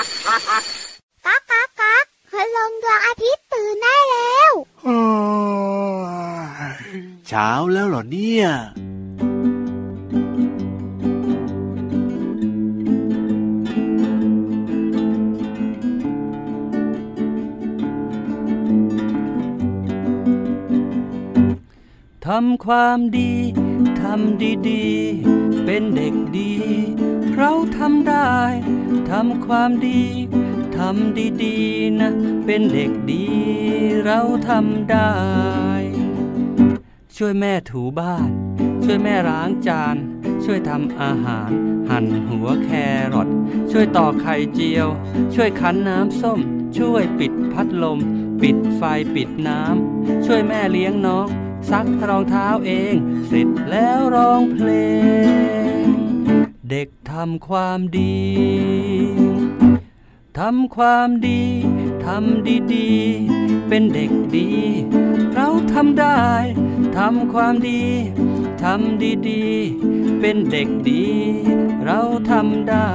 ก๊ากก๊ากก๊ากคืลงดวงอาทิตย์ตื่นได้แล้วเช้าแล้วเหรอเนี่ยทำความดี ทำดีๆ เป็นเด็กดี เราทำได้ ทำความดีทำดีๆนะ เป็นเด็กดีเราทำได้ ช่วยแม่ถูบ้าน ช่วยแม่ล้างจาน ช่วยทำอาหาร หั่นหัวแครอทช่วยต่อไข่เจียว ช่วยคั้นน้ำส้ม ช่วยปิดพัดลม ปิดไฟปิดน้ำ ช่วยแม่เลี้ยงน้อง ซักรองเท้าเอง เสร็จแล้วร้องเพลง เด็กทำความดี ทำความดี ทำดีๆ เป็นเด็กดี เราทำได้ ทำความดี ทำดีๆ เป็นเด็กดี เราทำได้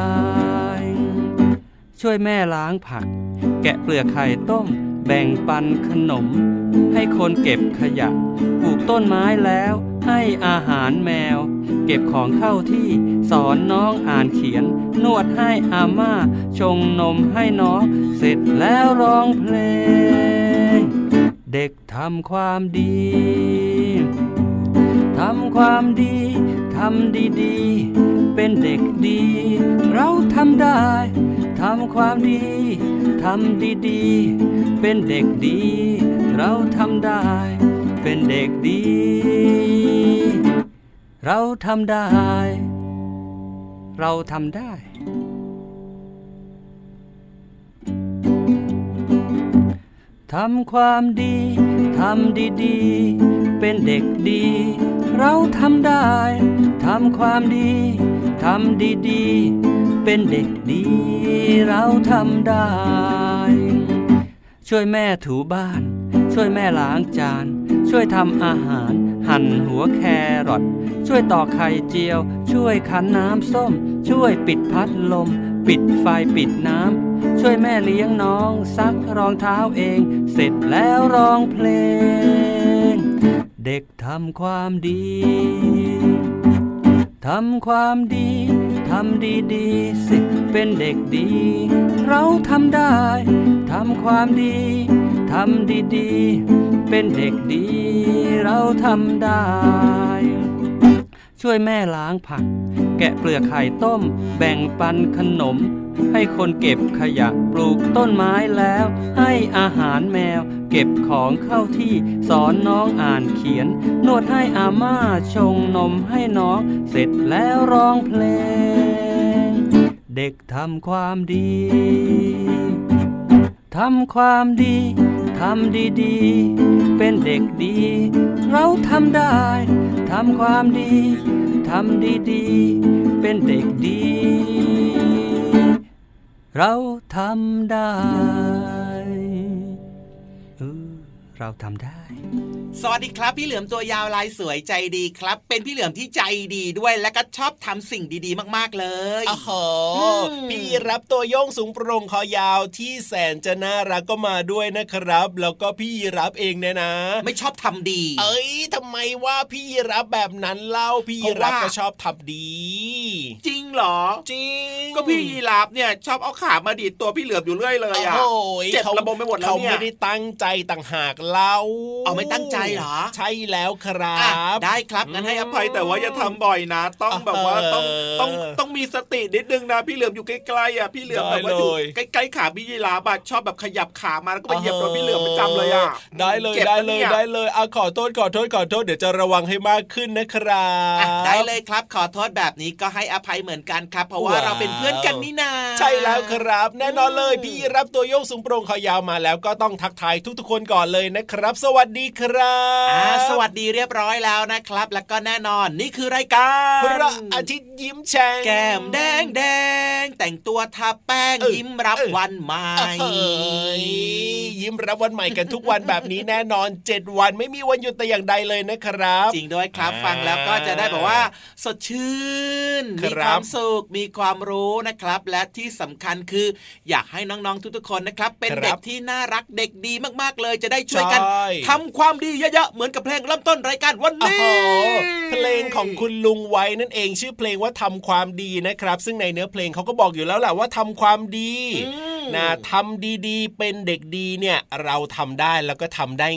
ช่วยแม่ล้างผัก แกะเปลือกไข่ต้ม แบ่งปันขนม ให้คนเก็บขยะ ปลูกต้นไม้แล้ว ให้อาหารแมว เก็บของเข้าที่ สอนน้องอ่านเขียน นวดให้อาม่า ชงนมให้น้อง เสร็จแล้วร้องเพลง เด็กทำความดี ทำความดี ทำดีๆ เป็นเด็กดี เราทำได้ ทำความดี ทำดีๆ เป็นเด็กดี เราทำได้ เป็นเด็กดี เราทำได้ เราทำได้ทำความดี ทำดีๆ เป็นเด็กดี เราทำได้ ทำความดี ทำดีๆ เป็นเด็กดี เราทำได้ ช่วยแม่ถูบ้าน ช่วยแม่ล้างจาน ช่วยทำอาหาร หั่นหัวแครอทช่วยตอกไข่เจียว ช่วยคั้นน้ำส้ม ช่วยปิดพัดลม ปิดไฟปิดน้ำ ช่วยแม่เลี้ยงน้อง ซักรองเท้าเอง เสร็จแล้วร้องเพลง เด็กทำความดีทำความดีทำดีๆสิเป็นเด็กดี เราทำได้ทำความดีำดีๆ เป็นเด็กดีเราทำได้ ช่วยแม่ล้างผัก แกะเปลือกไข่ต้ม แบ่งปันขนม ให้คนเก็บขยะปลูกต้นไม้แล้ว ให้อาหารแมว เก็บของเข้าที่สอนน้องอ่านเขียน นวดให้อาม่าชงนมให้น้อง เสร็จแล้วร้องเพลง เด็กทำความดีทำความดี ทำดีๆ เป็นเด็กดี เราทำได้ ทำความดี ทำดีๆ เป็นเด็กดี เราทำได้เออเราทำได้ สวัสดีครับ พี่เหลือมตัวยาวลายสวยใจดีครับ เป็นพี่เหลือมที่ใจดีด้วยและก็ชอบทำสิ่งดีๆ มากๆเลยโอ้โหอืมพี่รับตัวโยงสูงโปร่งคอยาวที่แสนจะน่ารักก็มาด้วยนะครับ แล้วก็พี่รับเองเนี่ยนะ ไม่ชอบทำดี เอ้ยทำไมว่าพี่รับแบบนั้นเล่าพี่เพราะรับว่าก็ชอบทำดี จริงเหรอ จริง ก็พี่ยีราฟเนี่ยชอบเอาขามาดีดตัวพี่เหลือมอยู่เรื่อยเลยอะโอ้ยเจ็บขาระบมไปหมดแล้วเขาเนี่ยไม่ได้ตั้งใจต่างหากเล่าเอาไม่ตั้งใจเหรอ ใช่แล้วครัอะบได้ครับงั้นให้อภัยแต่ว่าอย่าทำบ่อยนะ ต้องแบบว่าต้องเออต้องต้องมีสตินิดนึงนะพี่เหลือมอยู่ใกล้ๆอะพี่เหลือมแบบว่าอยู่ได้เลยใกล้ๆขาพี่ยีราฟอะชอบแบบขยับขามาแล้วก็ไปเหยียบตัวพี่เหลือมประจำเลยอะได้เลยจ็บได้ปะเลยนี่ได้เลยเอาขอโทษขอโทษขอโทษเดี๋ยวจะระวังให้มากขึ้นนะครัอะบได้เลยครับ ขอโทษแบบนี้ก็ให้อภัยเหมือนกันครับ เพราะว่าว้าวเราเป็นเพื่อนกันนี่นาใช่แล้วครับ แน่นอนเลยพี่รับตัวโยงสูงโปร่งคอยาวมาแล้วก็ต้องทักทายทุกๆคนก่อนเลยนะครับ สวัสดีครับอ่าสวัสดีเรียบร้อยแล้วนะครับ แล้วก็แน่นอนนี่คือรายการพระอาทิตย์ยิ้มแฉ่งแก้มแดงแดงแต่งตัวทาแป้งเออยิ้มรับเออวันใหม่เอ้ยยยิ้มรับวันใหม่กันทุกวันแบบนี้แน่นอน 7 วันไม่มีวันหยุดแต่อย่างใดเลยนะครับ จริงด้วยครับอ่าฟังแล้วก็จะได้แบบว่า สดชื่นคมีรับความสุขมีความรู้นะครับ และที่สำคัญคืออยากให้น้องๆทุกๆคนนะครับ เป็นครับเด็กที่น่ารักเด็กดีมากๆเลย จะได้ช่วยกันใช่ทำความดีเยอะๆเหมือนกับเพลงเริ่มต้นรายการวันโอ้นี้โหเพลงของคุณลุงไว้นั่นเองชื่อเพลงว่าทำความดีนะครับ ซึ่งในเนื้อเพลงเขาก็บอกอยู่แล้วแหละว่าทำความดี อืม นะทำดีๆ เป็นเด็กดีเนี่ยเราทำได้แล้วก็ทำได้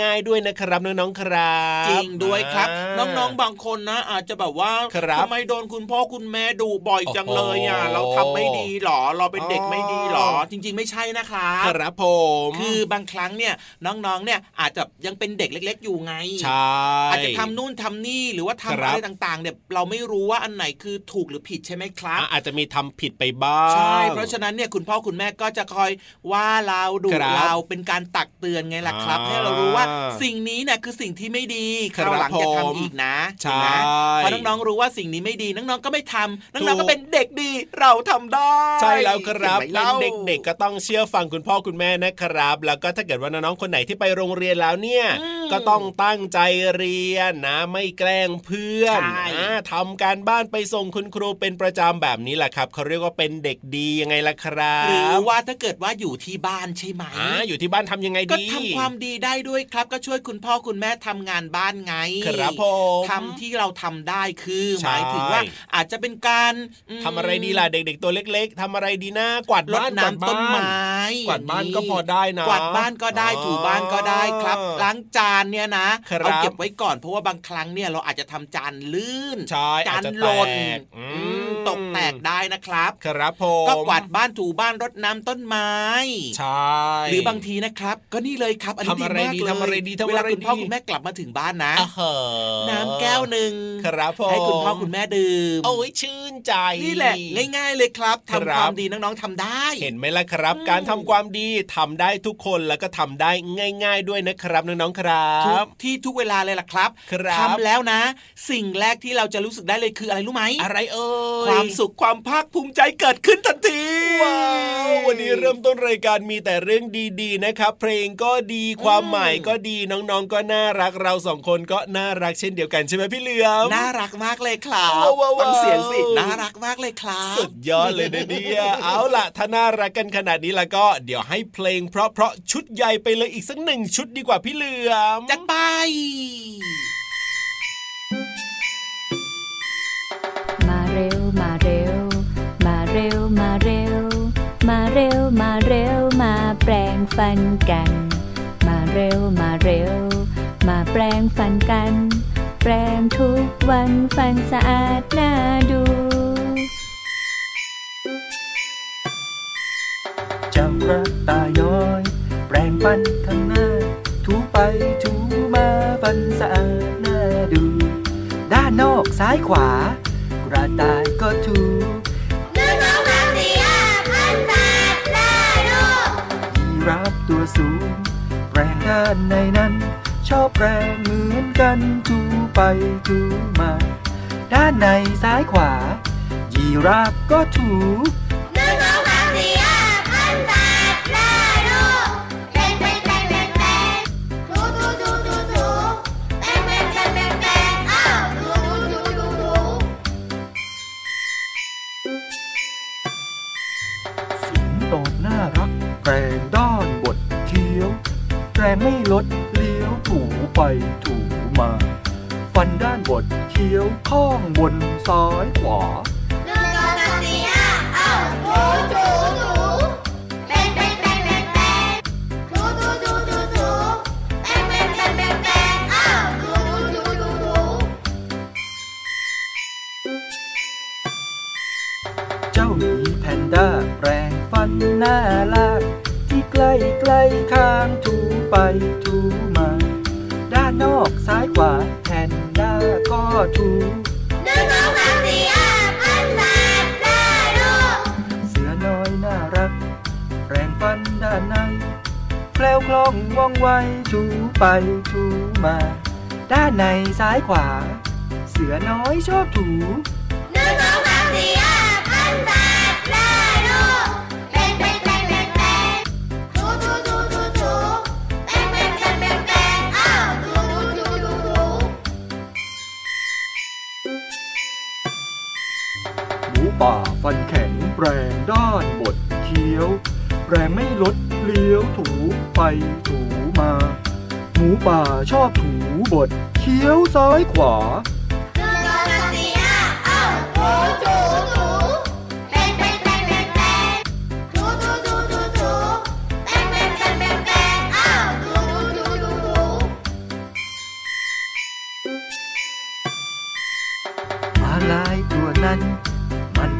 ง่าย ๆ ด้วยนะครับน้องๆครับ จริงด้วยครับาน้องๆบางคนนะ อาจจะแบบว่าครับทำไมโดนคุณพ่อคุณแม่ดุบ่อยจังเลยอะโอ้โหเราทำไม่ดีหรอ เราเป็นเด็กอ๋อไม่ดีหรอ จริง ๆ ไม่ใช่นะครับครับผมคือบางครั้งเนี่ยน้องๆเนี่ยอาจจะยังเป็นเด็กเล็ก ๆ อยู่ไงใช่อาจจะทำนู่นทำนี่หรือว่าทำครับอะไรต่างๆเนี่ยเราไม่รู้ว่าอันไหนคือถูกหรือผิดใช่ไหมครับอะอาจจะมีทำผิดไปบ้างใช่เพราะฉะนั้นเนี่ยคุณพ่อคุณแม่ก็จะคอยว่าเราดุครับเราเป็นการตักเตือนไงล่ะครับอ่าให้เรารู้ว่าสิ่งนี้เนี่ยคือสิ่งที่ไม่ดีคครับราวหลังจะผมทำอีกนะใช่เห็นไหมพอน้องๆรู้ว่าสิ่งนี้ไม่ดีน้องๆก็ไม่ทำน้องๆถูก็กเป็นเด็กดีเราทำได้ ใช่แล้วครับห็นไหมเป็นล่าเด็กๆก็ต้องเชื่อฟังคุณพ่อคุณแม่นะครับ แล้วก็ถ้าเกิดว่าน้องๆคนไหนที่ไปโรงเรียนแล้วเนี่ยอืมก็ต้องตั้งใจเรียนนะ ไม่แกล้งเพื่อนใช่อ่าทำการบ้านไปส่งคุณครูเป็นประจำแบบนี้แหละครับเขาเรียกว่าเป็นเด็กดียังไงล่ะครับ หรือว่าถ้าเกิดว่าอยู่ที่บ้านใช่ไหมอ่าอยู่ที่บ้านทำยังไงก็ดีทำความดีได้ด้วยครับ ก็ช่วยคุณพ่อคุณแม่ทำงานบ้านไง ครับผมทำที่เราทำได้คือใช่หมายถึงว่าอาจจะเป็นการมทำอะไรดีล่ะเด็ก ๆ ตัวเล็ก ๆทำอะไรดีนะกวาดรดบ้านน้ำต้นไม้กวาดบ้านอย่งก็พอได้นะกวาดบ้านก็ได้อ๋อถูบ้านก็ได้ครับล้างจานเนี่ยนะครับเอาเก็บไว้ก่อนเพราะว่าบางครั้งเนี่ยเราอาจจะทำจานลื่นใช่จาอาจนจะหล่นแตกอืมอืมตกแตกได้นะครับ ครับผมก็กวาดบ้านถูบ้านรดน้ำต้นไม้ใช่หรือบางทีนะครับ ก็นี่เลยครับ อันนี้ทำอะไรดีดีมากเลยทำอะไรดีทำอะไรดีเวลาคุณพ่อคุณแม่กลับมาถึงบ้านนะอ่าเหอะน้ำแก้วหนึ่งครับผมให้คุณพ่อคุณแม่ดื่มโอ้ยชื่นใจนี่แหละ ง่าย ๆ เลยครับครัทำบความดีน้องๆทำได้ เห็นไหมล่ะครับอืมการทำความดีทำได้ทุกคนแล้วก็ทำได้ง่าย ๆ ด้วยนะครับน้องๆครัทุบกที่ทุกเวลาเลยล่ะครับครับทำแล้วนะ สิ่งแรกที่เราจะรู้สึกได้เลยคืออะไรรู้ไหมอะไรเอ่ยความสุขความภาคภูมิใจเกิดขึ้นทันทีว้าววันนี้เริ่มต้นรายการมีแต่เรื่องดีๆนะครับ เพลงก็ดีความหมายก็ดีน้องๆก็น่ารักเราสองคนก็น่ารักเช่นเดียวกันใช่ไหมพี่เหลือมน่ารักมากเลยครับว้าวว้าวว้าวฟังเสียงสิน่ารักมากเลยครับสุดยอดเลยนะเนี่ยเอาล่ะถ้าน่ารักกันขนาดนี้แล้วก็เดี๋ยวให้เพลง เพราะๆชุดใหญ่ไปเลยอีกสักหนึ่งชุดดีกว่าพี่เหลือมจัดไปมาเร็วมาเร็ว มาเร็วมาเร็ว มาเร็วมาเร็วมาแปลงฟันกัน มาเร็วมาเร็ว มาแปลงฟันกัน แปลงทุกวันฟันสะอาดน่าดูเจ้ากระต่าย้อย แปรงฟันข้างหน้า ถูไปถูมาฟันสะอาดน่าดู ด้านนอกซ้ายขวา กระต่ายก็ถู ราฟตัวสูง แปรงด้านในนั้น ชอบแปรงเหมือนกันถูไปถูมา ด้านในซ้ายขวา ยีราฟก็ถูหนึ่งสองสามสี่ห้าพันแปดดูเปลงเปลงเปลงเปลงเปลงถูถูถูถูถูเปลงเปลงเปลงเปลงเอ้าถูถูถูถูถูสิงโตน่ารัก แปรงด้านบดเคี้ยว แปรงไม่ลดเลี้ยวถูไปถูมา ฟันด้านบดเคี้ยวข้องบนซ้ายขวาหนึ่งสองสามสี่ห้าอ้าวถูถูถูเปลงเปลงเปลงเปลงเปลงถูถูถูเปลงเปลงเปลงเปลงเปลงอ้าวถูถูถูถูเจ้าหมีแพนด้าแปรงฟันหน้าลา กที่ใกล้ใกล้ๆข้างถูไปถูมา ด้านนอกซ้ายขวาแพนด้าก็ถูหนึ่งสองสามสี่ห้าพันแปดได้ลูกเสือน้อยน่ารัก แปรงฟันด้านในแคล้วคล่องว่องไวถูไปถูมา ด้านในซ้ายขวา เสือน้อยชอบถูหนึ่งสองสามสี่ห้าพันแปดได้ ป่าฟันแข็งแปลงด้านบดเคี้ยวแรงไม่ลดเลี้ยวถูไปถูมา หมูป่าชอบถูบดเคี้ยวซ้ายขวาดูกาเซียเอ้าถูถูถูเป็นเป็นเป็นเป็นเป็นถูถูถูถูเป็นเป็นเป็นเป็นเป็นอ้าถูถูถูถูถูมาลายตัวนั้น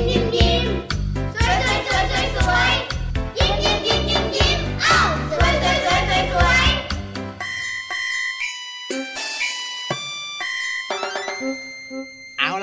ม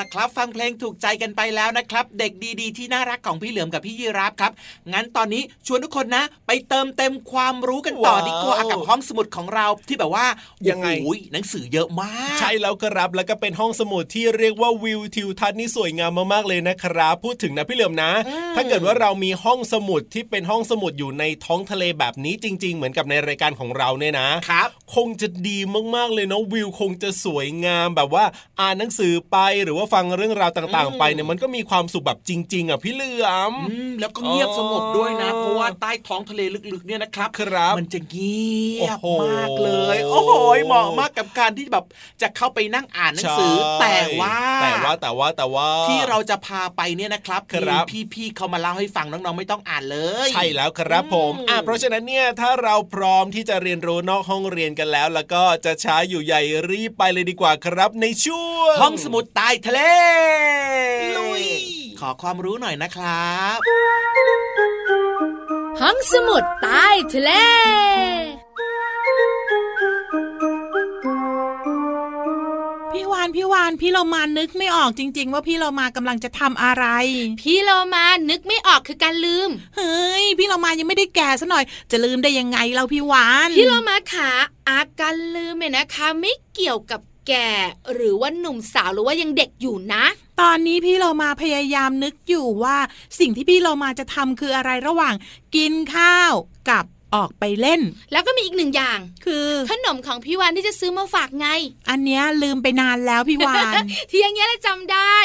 เอาละครับ ฟังเพลงถูกใจกันไปแล้วนะครับ เด็กดีๆ ที่น่ารักของพี่เหลือมกับพี่ยีรับครับ งั้นตอนนี้ชวนทุกคนนะ ไปเติมเต็มความรู้กันต่อว้าวดีกว่ากับห้องสมุดของเราที่แบบว่ายังไงโอ้โหหนังสือเยอะมาก ใช่แล้วครับแล้วก็เป็นห้องสมุดที่เรียกว่าวิวทิวทัศน์นี่สวยงามมากๆเลยนะครับ พูดถึงนะพี่เหลือมนะ ถ้าเกิดว่าเรามีห้องสมุดที่เป็นห้องสมุดอยู่ในท้องทะเลแบบนี้จริง ๆ เหมือนกับในรายการของเราเนี่ยนะครับคงจะดีมากๆเลยเนาะวิวคงจะสวยงามแบบว่า อ่านหนังสือไปหรือว่าฟังเรื่องราวต่างๆ ไปเนี่ยมันก็มีความสุขแบบจริง ๆอะพี่เหลือมอืมแล้วก็เงียบสงบด้วยนะอ๋อเพราะว่าใต้ท้องทะเลลึกๆเนี่ยนะครับครับมันจะเงียบโอ้โหมากเลย โอ้โหเหมาะมากกับการที่แบบจะเข้าไปนั่งอ่านหนังสือใช่แต่ว่าแต่ว่าแต่ว่าแต่ว่าที่เราจะพาไปเนี่ยนะครับครับมีพี่ๆเขามาเล่าให้ฟังน้องๆไม่ต้องอ่านเลย ใช่แล้วครับผมอืมอะเพราะฉะนั้นเนี่ยถ้าเราพร้อมที่จะเรียนรู้นอกห้องเรียนกันแล้ว แล้วก็จะช้าอยู่ใหญ่รีบไปเลยดีกว่าครับในช่วงห้องสมุดใต้ทะเลลุย ขอความรู้หน่อยนะครับ ห้องสมุดใต้ทะเลพี่วานพี่วานพี่เรามานึกไม่ออกจริง ๆ ว่าพี่เรามากำลังจะทำอะไร พี่โลมานึกไม่ออกคือการลืม เฮ้ย พี่เรามายังไม่ได้แก่ซะหน่อย จะลืมได้ยังไงเราพี่วาน พี่โลมาขาอาการลืมเนี่ยนะคะ ไม่เกี่ยวกับ แก่หรือว่าหนุ่มสาวหรือว่ายังเด็กอยู่นะ ตอนนี้พี่เรามาพยายามนึกอยู่ว่าสิ่งที่พี่เรามาจะทำคืออะไรระหว่างกินข้าวกับออกไปเล่น แล้วก็มีอีกหนึ่งอย่าง คือขนมของพี่วานที่จะซื้อมาฝากไง อันเนี้ยลืมไปนานแล้วพี่วานที่อย่างเงี้ยเราจำได้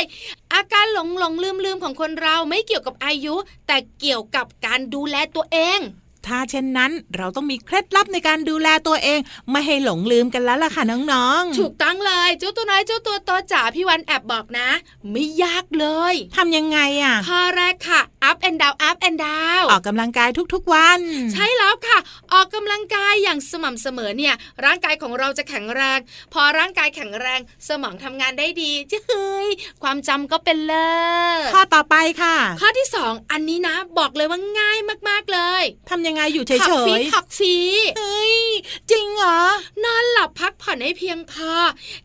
อาการหลงหลงลืมลืมของคนเราไม่เกี่ยวกับอายุ แต่เกี่ยวกับการดูแลตัวเอง ถ้าเช่นนั้นเราต้องมีเคล็ดลับในการดูแลตัวเอง ไม่ให้หลงลืมกันแล้วล่ะค่ะน้องๆ ถูกต้องเลยเจ้าตัวน้อยเจ้าตัวโตจ๋าพี่วันแอบบอกนะ ไม่ยากเลยทำยังไงอะข้อแรกค่ะ up and down up and down ออกกำลังกายทุกๆวัน ใช่แล้วค่ะ ออกกำลังกายอย่างสม่ำเสมอเนี่ย ร่างกายของเราจะแข็งแรง พอร่างกายแข็งแรงสมองทำงานได้ดีจะเฮ้ยความจำก็เป็นเลิศข้อต่อไปค่ะ ข้อที่สองอันนี้นะ บอกเลยว่าง่ายมากๆเลยทำยังไงอยู่เฉผักฟียผักฟีๆเฮ้ยจริงเหรอนอนหลับพักผ่อนให้เพียงพอ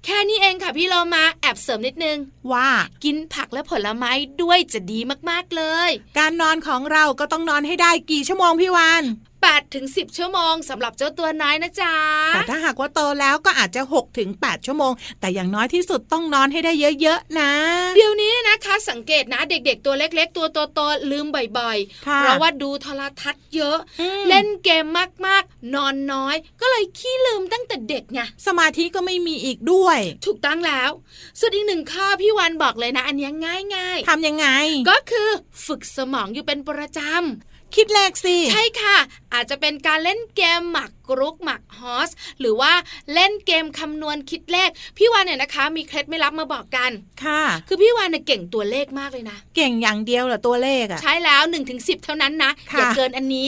แค่นี้เองค่ะพี่เรามาแอบเสริมนิดนึง ว่ากินผักและผลไม้ด้วยจะดีมากๆเลย การนอนของเราก็ต้องนอนให้ได้กี่ชั่วโมงพี่วาน 8ถึง10 ชั่วโมงสำหรับเจ้าตัวน้อยนะจ๊ะ แต่ถ้าหากว่าโตแล้วก็อาจจะ6ถึง8ชั่วโมง แต่อย่างน้อยที่สุดต้องนอนให้ได้เยอะๆนะ เดี๋ยวนี้นะคะสังเกตนะเด็กๆ ตัวเล็ก ๆ ตัวโตๆลืมบ่อยค่ะๆเพราะว่าดูโทรทัศน์เยอะอืมเล่นเกมมากๆ นอนน้อย ก็เลยขี้ลืมตั้งแต่เด็กไงสมาธิก็ไม่มีอีกด้วย ถูกต้องแล้วส่วนอีกหนึ่งข้อพี่วันบอกเลยนะ อันเนี้ยง่ายทำยังไงๆก็คือฝึกสมองอยู่เป็นประจำคิดเลขสิ ใช่ค่ะอาจจะเป็นการเล่นเกมหมักกรุกหมักฮอสหรือว่าเล่นเกมคำนวณคิดเลข พี่วานเนี่ยนะคะ มีเคล็ดไม่ลับมาบอกกันค่ะ คือพี่วานเนี่ยเก่งตัวเลขมากเลยนะ เก่งอย่างเดียวเหรอตัวเลขอะใช่แล้ว1นถึงสิเท่านั้นนะค่ะอย่าเกินอันนี้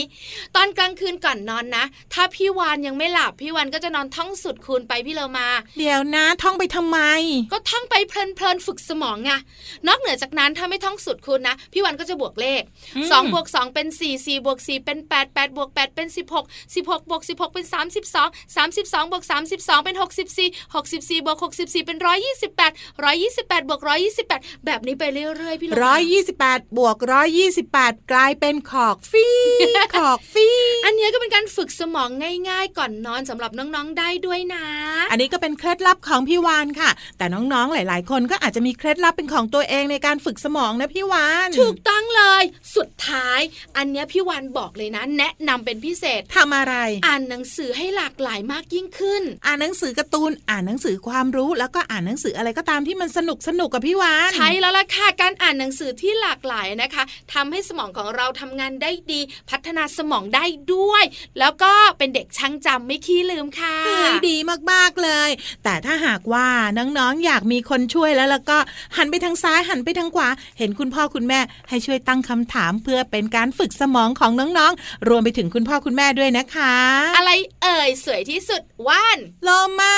ตอนกลางคืนก่อนนอนนะ ถ้าพี่วานยังไม่หลับพี่วานก็จะนอนท่องสุดคูณไปพี่เรามา เดี๋ยวนะท่องไปทำไม ก็ท่องไปเพลินๆฝึกสมองไงนอกเหนือจากนั้นถ้าไม่ท่องสุดคูณนะ พี่วันก็จะบวกเลขอืม2บวก2เป็น4 4บวก4เป็น8 8บวก8เป็น 16 16บวก16 เป็น 32 32บวก32 เป็น 64 64บวก64 เป็น 128 128บวก128 แบบนี้ไปเรื่อยๆพี่เราร้อยยี่สิบแปดบวกร้อยยี่สิบแปดกลายเป็นขอกฟี่ขอกฟี่อันนเนี้ยก็เป็นการฝึกสมองง่าย ๆ ก่อนนอนสำหรับน้องๆได้ด้วยนะ อันนี้ก็เป็นเคล็ดลับของพี่วานค่ะ แต่น้องๆหลาย ๆ คนก็อาจจะมีเคล็ดลับเป็นของตัวเองในการฝึกสมองนะพี่วานถูกต้องเลย สุดท้าย อันเนี้ยพี่วันบอกเลยนะ แนะนำเป็นพิเศษทำอะไร อ่านหนังสือให้หลากหลายมากยิ่งขึ้น อ่านหนังสือการ์ตูนอ่านหนังสือความรู้แล้วก็อ่านหนังสืออะไรก็ตามที่มันสนุกสนุกกับพี่วานใช่แล้วล่ะค่ะการอ่านหนังสือที่หลากหลายนะคะทำให้สมองของเราทำงานได้ดี พัฒนาสมองได้ด้วย แล้วก็เป็นเด็กช่างจำไม่ขี้ลืมค่ะเฮ้ยดีมากๆเลย แต่ถ้าหากว่าน้องๆอยากมีคนช่วยแล้วแล้วก็หันไปทางซ้ายหันไปทางขวา เห็นคุณพ่อคุณแม่ให้ช่วยตั้งคำถามเพื่อเป็นการฝึกสมองของน้องๆ รวมไปถึงคุณพ่อคุณแม่ด้วยนะคะ อะไรเอ่ยสวยที่สุดว่านโลมา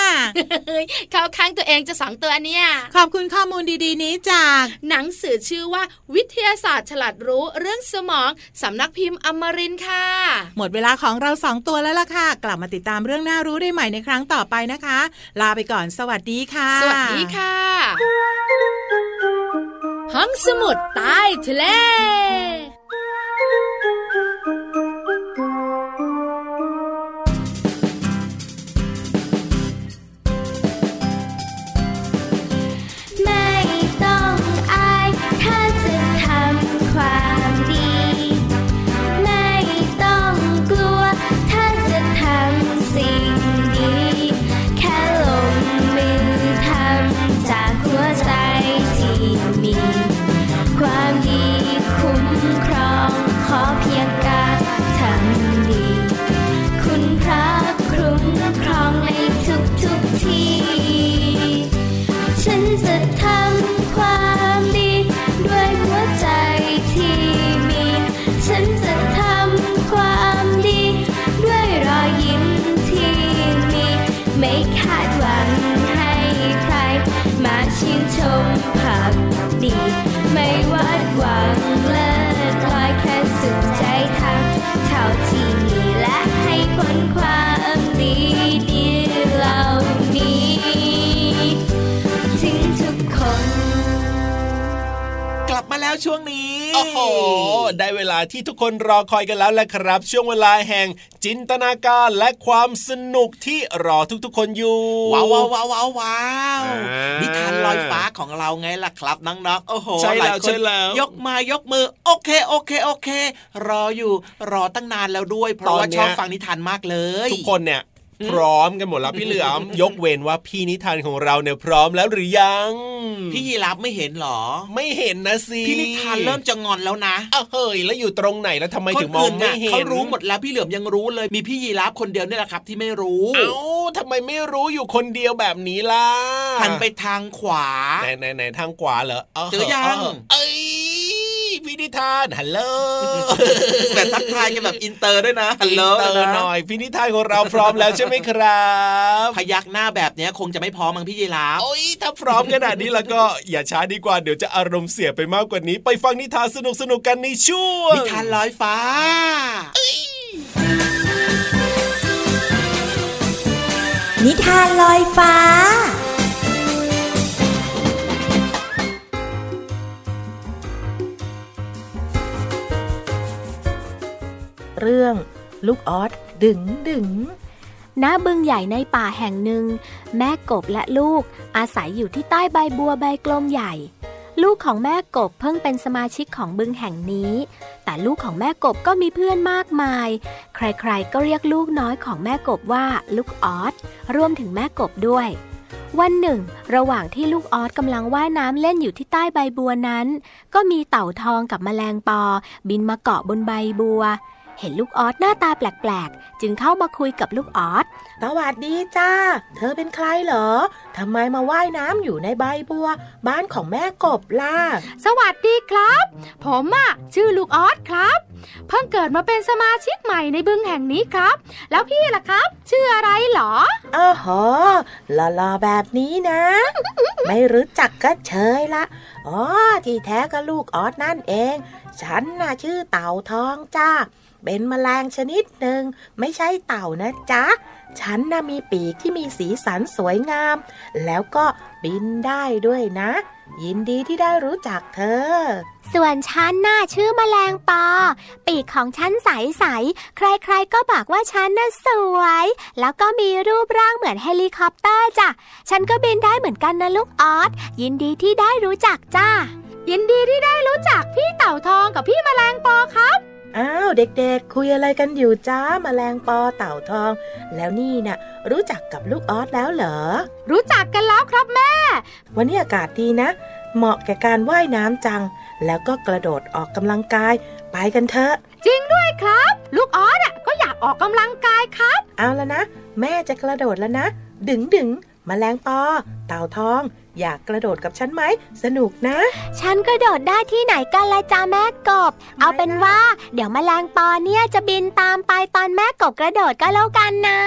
เฮ้ยเข้าข้างตัวเองจะสองตัวเนี่ยขอบคุณข้อมูลดีๆนี้จาก หนังสือชื่อว่าวิทยาศาสตร์ฉลาดรู้เรื่องสมองสำนักพิมพ์อมรินทร์ค่ะ หมดเวลาของเราสองตัวแล้วล่ะค่ะ กลับมาติดตามเรื่องน่ารู้ได้ใหม่ในครั้งต่อไปนะคะ ลาไปก่อนสวัสดีค่ะ สวัสดีค่ะ ห้องสมุดใต้ทะเล แล้วช่วงนี้ โอ้โห ได้เวลาที่ทุกคนรอคอยกันแล้วแหละครับ ช่วงเวลาแห่งจินตนาการและความสนุกที่รอทุกๆ คนอยู่ ว้าวว้าวว้าวว้าวว้าวอ่านินิทานลอยฟ้าของเราไงล่ะครับน้องๆ โอ้โหใช่แล้วหายคนใช่แล้ว ยกมายกมือ โอเคโอเคโอเค รออยู่รอตั้งนานแล้วด้วย เพราะว่าชอบฟังนิทานมากเลย ทุกคนเนี่ย พร้อมกันหมดแล้วพี่เหลือมยกเว้นว่าพี่นิทานของเราเนี่ยพร้อมแล้วหรือยัง พี่ยีราฟไม่เห็นเหรอ ไม่เห็นนะสิพี่นิทานเริ่มจะงอนแล้วนะอ้าวเฮ้ยแล้วอยู่ตรงไหนแล้วทำไมถึงมองคนไม่น่ะเห็นเขารู้หมดแล้วพี่เหลื่อมยังรู้เลยมีพี่ยีราฟคนเดียวนี่แหละครับ ที่ไม่รู้เอ้าทำไมไม่รู้อยู่คนเดียวแบบนี้ล่ะหันไปทางขวาไหนไหนไหนทางขวาเหรอเจอยังเอ้ย พี่นิทาน hello แบบทักทายกันแบบอินเตอร์ด้วยนะ hello inter หน่อยพี่นิทานของเราพร้อมแล้วใช่ไหมครับ พยักหน้าแบบเนี้ยคงจะไม่พอมั้งพี่ยีรับโอ้ยถ้าพร้อมขนาดนี้แล้วก็อย่าช้าดีกว่าเดี๋ยวจะอารมณ์เสียไปมากกว่านี้ ไปฟังนิทานสนุกสนุกๆกันในช่วงนิทานลอยฟ้านิทานลอยฟ้า เรื่อง ลูกออสดึงดึงณบึงใหญ่ในป่าแห่งหนึ่ง แม่กบและลูกอาศัยอยู่ที่ใต้ใบบัวใบกลมใหญ่ ลูกของแม่กบเพิ่งเป็นสมาชิกของบึงแห่งนี้ แต่ลูกของแม่กบก็มีเพื่อนมากมาย ใครๆ ก็เรียกลูกน้อยของแม่กบว่าลูกออสรวมถึงแม่กบด้วย วันหนึ่ง ระหว่างที่ลูกออสกำลังว่ายน้ำเล่นอยู่ที่ใต้ใบบัวนั้น ก็มีเต่าทองกับแมลงปอ บินมาเกาะบนใบบัว เห็นลูกออสหน้าตาแปลกๆ จึงเข้ามาคุยกับลูกออสสวัสดีจ้า เธอเป็นใครเหรอ ทำไมมาว่ายน้ำอยู่ในใบบัว บ้านของแม่กบล่ะ สวัสดีครับ ผมอะชื่อลูกออสครับ เพิ่งเกิดมาเป็นสมาชิกใหม่ในบึงแห่งนี้ครับ แล้วพี่ล่ะครับ ชื่ออะไรเหรออ้อหอหล่อๆแบบนี้นะ ไม่รู้จักก็เชยละ อ๋อ ที่แท้ก็ลูกออสนั่นเอง ฉันน่ะชื่อเต่าทองจ้า เป็นแมลงชนิดหนึ่งไม่ใช่เต่านะจ๊ะ ฉันน่ะมีปีกที่มีสีสันสวยงาม แล้วก็บินได้ด้วยนะ ยินดีที่ได้รู้จักเธอ ส่วนฉันน่ะชื่อแมลงปอ ปีกของฉันใสๆ ใครๆก็บอกว่าฉันน่ะสวย แล้วก็มีรูปร่างเหมือนเฮลิคอปเตอร์จ้ะ ฉันก็บินได้เหมือนกันนะลูกอ๊อดยินดีที่ได้รู้จักจ้ายินดีที่ได้รู้จักพี่เต่าทองกับพี่แมลงปอครับ อ้าวเด็กๆ คุยอะไรกันอยู่จ้าแมลงปอเต่าทอง แล้วนี่น่ะ รู้จักกับลูกอ๊อดแล้วเหรอ รู้จักกันแล้วครับแม่ วันนี้อากาศดีนะ เหมาะแก่การว่ายน้ำจัง แล้วก็กระโดดออกกำลังกาย ไปกันเถอะ จริงด้วยครับ ลูกออสอะก็อยากออกกำลังกายครับ เอาแล้วนะ แม่จะกระโดดแล้วนะ ดึงดึงแมลงปอ เต่าทอง อยากกระโดดกับฉันไหม สนุกนะ ฉันกระโดดได้ที่ไหนกันละจ้าแม่กบ เอาเป็นว่า เดี๋ยวแมลงปอเนี่ยจะบินตามไปตอนแม่กบกระโดดก็แล้วกันนะ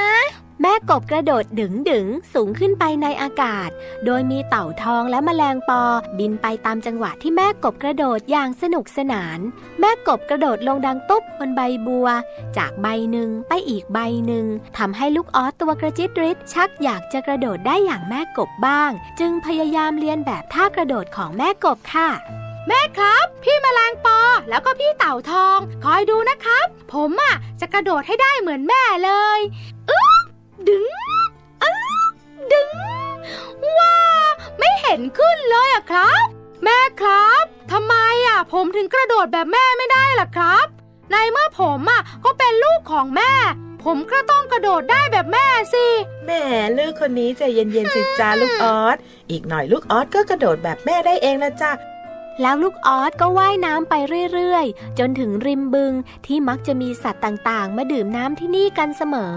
แม่กบกระโดดดึงดึงสูงขึ้นไปในอากาศ โดยมีเต่าทองและแมลงปอ บินไปตามจังหวะที่แม่กบกระโดดอย่างสนุกสนาน แม่กบกระโดดลงดังตุ๊บบนใบบัว จากใบหนึ่งไปอีกใบหนึ่งทำให้ลูกออสตัวกระจิตริดชักอยากจะกระโดดได้อย่างแม่กบบ้าง จึงพยายามเรียนแบบท่ากระโดดของแม่กบค่ะแม่ครับ พี่แมลงปอแล้วก็พี่เต่าทอง คอยดูนะครับ ผมอะจะกระโดดให้ได้เหมือนแม่เลยอึ๊บ อะครับ แม่ครับทำไมอะผมถึงกระโดดแบบแม่ไม่ได้ล่ะครับ ในเมื่อผมอะก็เป็นลูกของแม่ ผมก็ต้องกระโดดได้แบบแม่สิแม่ลูกคนนี้ใจเย็นๆสิจ้าลูกออสอีกหน่อยลูกออสก็กระโดดแบบแม่ได้เองละจ้าแล้วลูกออสก็ว่ายน้ำไปเรื่อย ๆ จนถึงริมบึงที่มักจะมีสัตว์ต่างๆ มาดื่มน้ำที่นี่กันเสมอ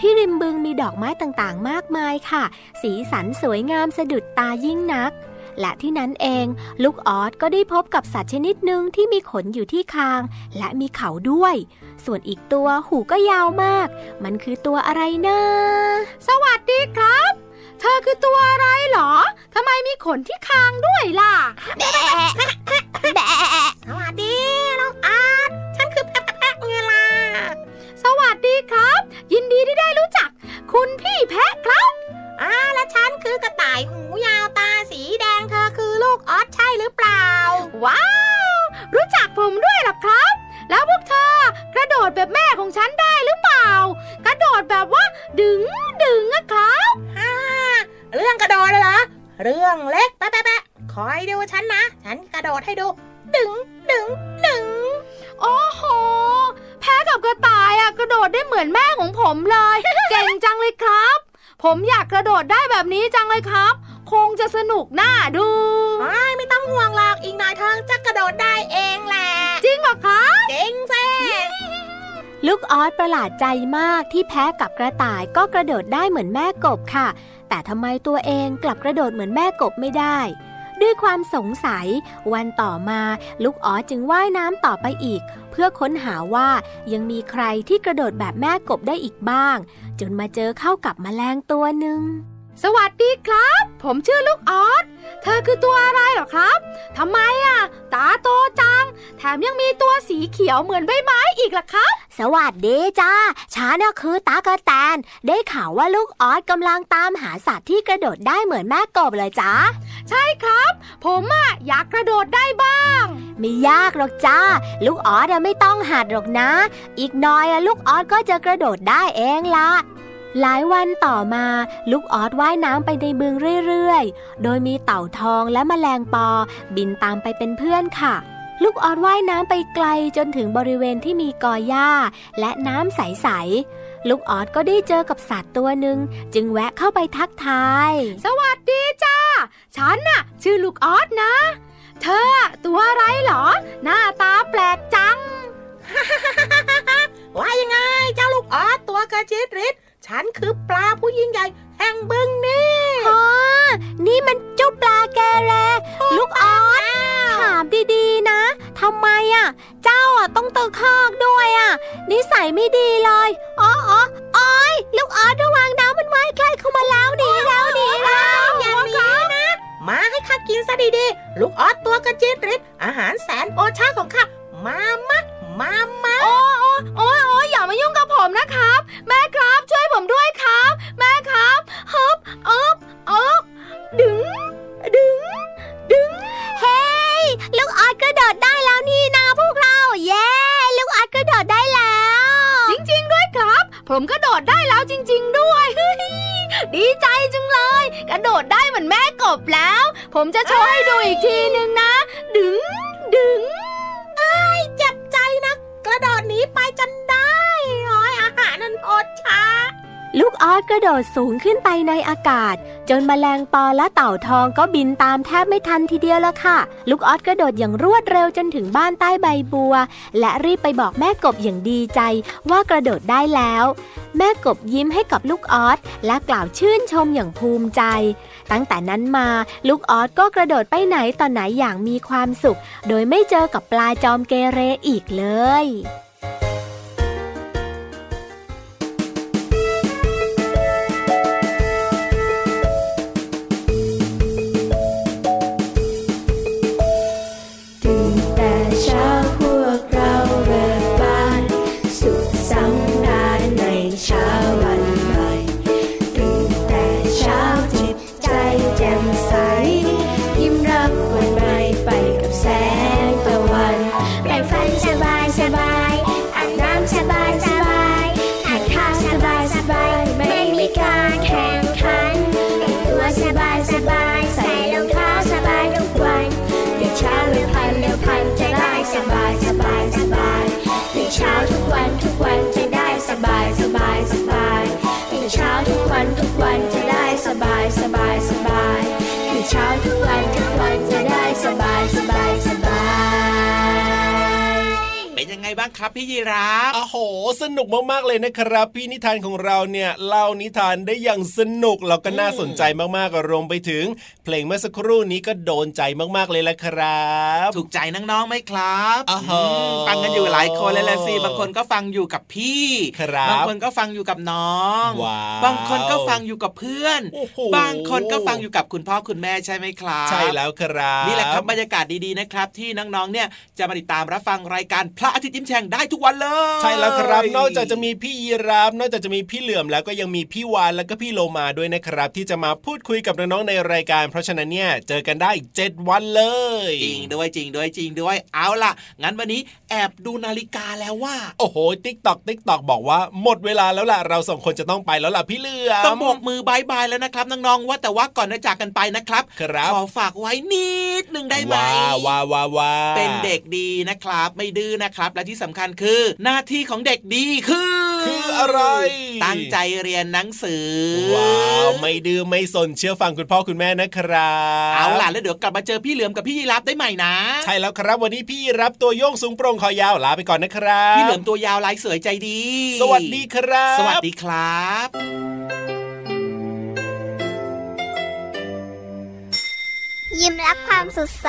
ที่ริมบึงมีดอกไม้ต่างๆ มากมายค่ะ สีสันสวยงามสะดุดตายิ่งนัก และที่นั้นเอง ลูกออสก็ได้พบกับสัตว์ชนิดหนึ่งที่มีขนอยู่ที่คาง และมีเขาด้วย ส่วนอีกตัวหูก็ยาวมาก มันคือตัวอะไรนะสวัสดีครับ เธอคือตัวอะไรเหรอทำไมมีขนที่คางด้วยล่ะาดใจมากที่แพ้กับกระต่ายก็กระโดดได้เหมือนแม่กบค่ะ แต่ทำไมตัวเองกลับกระโดดเหมือนแม่กบไม่ได้ ด้วยความสงสัย วันต่อมาลูกอ๋อจึงว่ายน้ำต่อไปอีก เพื่อค้นหาว่ายังมีใครที่กระโดดแบบแม่กบได้อีกบ้าง จนมาเจอเข้ากับแมลงตัวหนึ่ง สวัสดีครับ ผมชื่อลูกออสเธอคือตัวอะไรเหรอครับทำไมอะ ตาโตจัง แถมยังมีตัวสีเขียวเหมือนใบไม้อีกล่ะครับ สวัสดีจ้าฉันน่ะคือตากระแตน ได้ข่าวว่าลูกออสกำลังตามหาสัตว์ที่กระโดดได้เหมือนแม่กบเลยจ้าใช่ครับ ผมอะอยากกระโดดได้บ้าง ไม่ยากหรอกจ้าลูกออสอะไม่ต้องหัดหรอกนะ อีกหน่อยอะลูกออสก็จะกระโดดได้เองละ หลายวันต่อมาลูกออสว่ายน้ำไปในบึงเรื่อยๆ โดยมีเต่าทองและแมลงปอบินตามไปเป็นเพื่อนค่ะ ลูกออสว่ายน้ำไปไกลจนถึงบริเวณที่มีกอหญ้า และน้ำใส ๆ ลูกออสก็ได้เจอกับสัตว์ตัวหนึ่งจึงแวะเข้าไปทักทาย สวัสดีจ้า ฉันน่ะ ชื่อลูกออสนะ เธออะตัวอะไรเหรอ หน้าตาแปลกจัง ว่ายังไงเจ้าลูกออสตัวกระจิตริด ฉันคือปลาผู้ยิ่งใหญ่แห่งบึงนี่อ๋อนี่มันเจ้าปลาแกแรลูกออสถามดีๆนะทำไมอะ เจ้าอะต้องตะคอกด้วยอะ นิสัยไม่ดีเลยอ๋ออ๋ออ้อยลูกออสระวังน้ำมันว่ายใกล้เข้ามาแล้วหนีแล้วหนีแล้วอย่างนี้นะมาให้ข้ากินซะดีๆ ลูกออสตัวกระจิตริดอาหารแสนโอชาของข้ามามะ มามาโอ้โอ้โอ้โอ้ยอย่ามายุ่งกับผมนะครับ แม่ครับช่วยผมด้วยครับ โดดสูงขึ้นไปในอากาศ จนแมลงปอและเต่าทองก็บินตามแทบไม่ทันทีเดียวละค่ะ ลูกออสกระโดดอย่างรวดเร็วจนถึงบ้านใต้ใบบัว และรีบไปบอกแม่กบอย่างดีใจว่ากระโดดได้แล้ว แม่กบยิ้มให้กับลูกออสและกล่าวชื่นชมอย่างภูมิใจ ตั้งแต่นั้นมาลูกออสก็กระโดดไปไหนต่อไหนอย่างมีความสุข โดยไม่เจอกับปลาจอมเกเรอีกเลย บ้างครับพี่ยีราฟโอ้โห สนุกมากๆเลยนะครับ พี่นิทานของเราเนี่ยเล่านิทานได้อย่างสนุกแล้วก็น่าสนใจมากๆรวมไปถึง เพลงเมื่อสักครู่นี้ก็โดนใจมากๆเลยละครับ ถูกใจน้องๆไหมครับอ่าฮะอืมฟังกันอยู่หลายคนเลยละสิบางคนก็ฟังอยู่กับพี่ครับบางคนก็ฟังอยู่กับน้องว้าวบางคนก็ฟังอยู่กับเพื่อนโอ้โหบางคนก็ฟังอยู่กับคุณพ่อคุณแม่ใช่ไหมครับใช่แล้วครับนี่แหละครับบรรยากาศดีๆนะครับ ที่น้องๆเนี่ยจะมาติดตามรับฟังรายการพระอาทิตย์ยิ้มแฉ่งได้ทุกวันเลย ใช่แล้วครับ นอกจากจะมีพี่ยีราฟนอกจากจะมีพี่เหลื่อมแล้วก็ยังมีพี่วานแล้วก็พี่โลมาด้วยนะครับ ที่จะมาพูดคุยกับน้องๆในรายการ เพราะฉะนั้นเนี่ยเจอกันได้7วันเลย จริงด้วยจริงด้วยจริงด้วยเอาล่ะ งั้นวันนี้แอบดูนาฬิกาแล้วว่า โอ้โห tick tock tick tock บอกว่าหมดเวลาแล้วล่ะเราสองคนจะต้องไปแล้วล่ะพี่เหลื่อมต้องโบกมือ bye bye แล้วนะครับน้องๆว่าแต่ว่าก่อนจะจากกันไปนะครับครับขอฝากไว้นิดหนึ่งได้ไหมว้าว้าว้าว้าเป็นเด็กดีนะครับ ไม่ดื้อนะครับและที่สำคัญคือ หน้าที่ของเด็กดีคือคืออะไร ตั้งใจเรียนหนังสือ ว้าว ไม่ดื้อไม่สนเชื่อฟังคุณพ่อคุณแม่นะครับ เอาล่ะ แล้วเดี๋ยวกลับมาเจอพี่เหลือมกับพี่ยีรับได้ใหม่นะ ใช่แล้วครับวันนี้พี่รับตัวโยงสูงโปร่งคอยาวลาไปก่อนนะครับ พี่เหลือมตัวยาวลายสวยใจดี สวัสดีครับ สวัสดีครับยิ้มรับความสดใส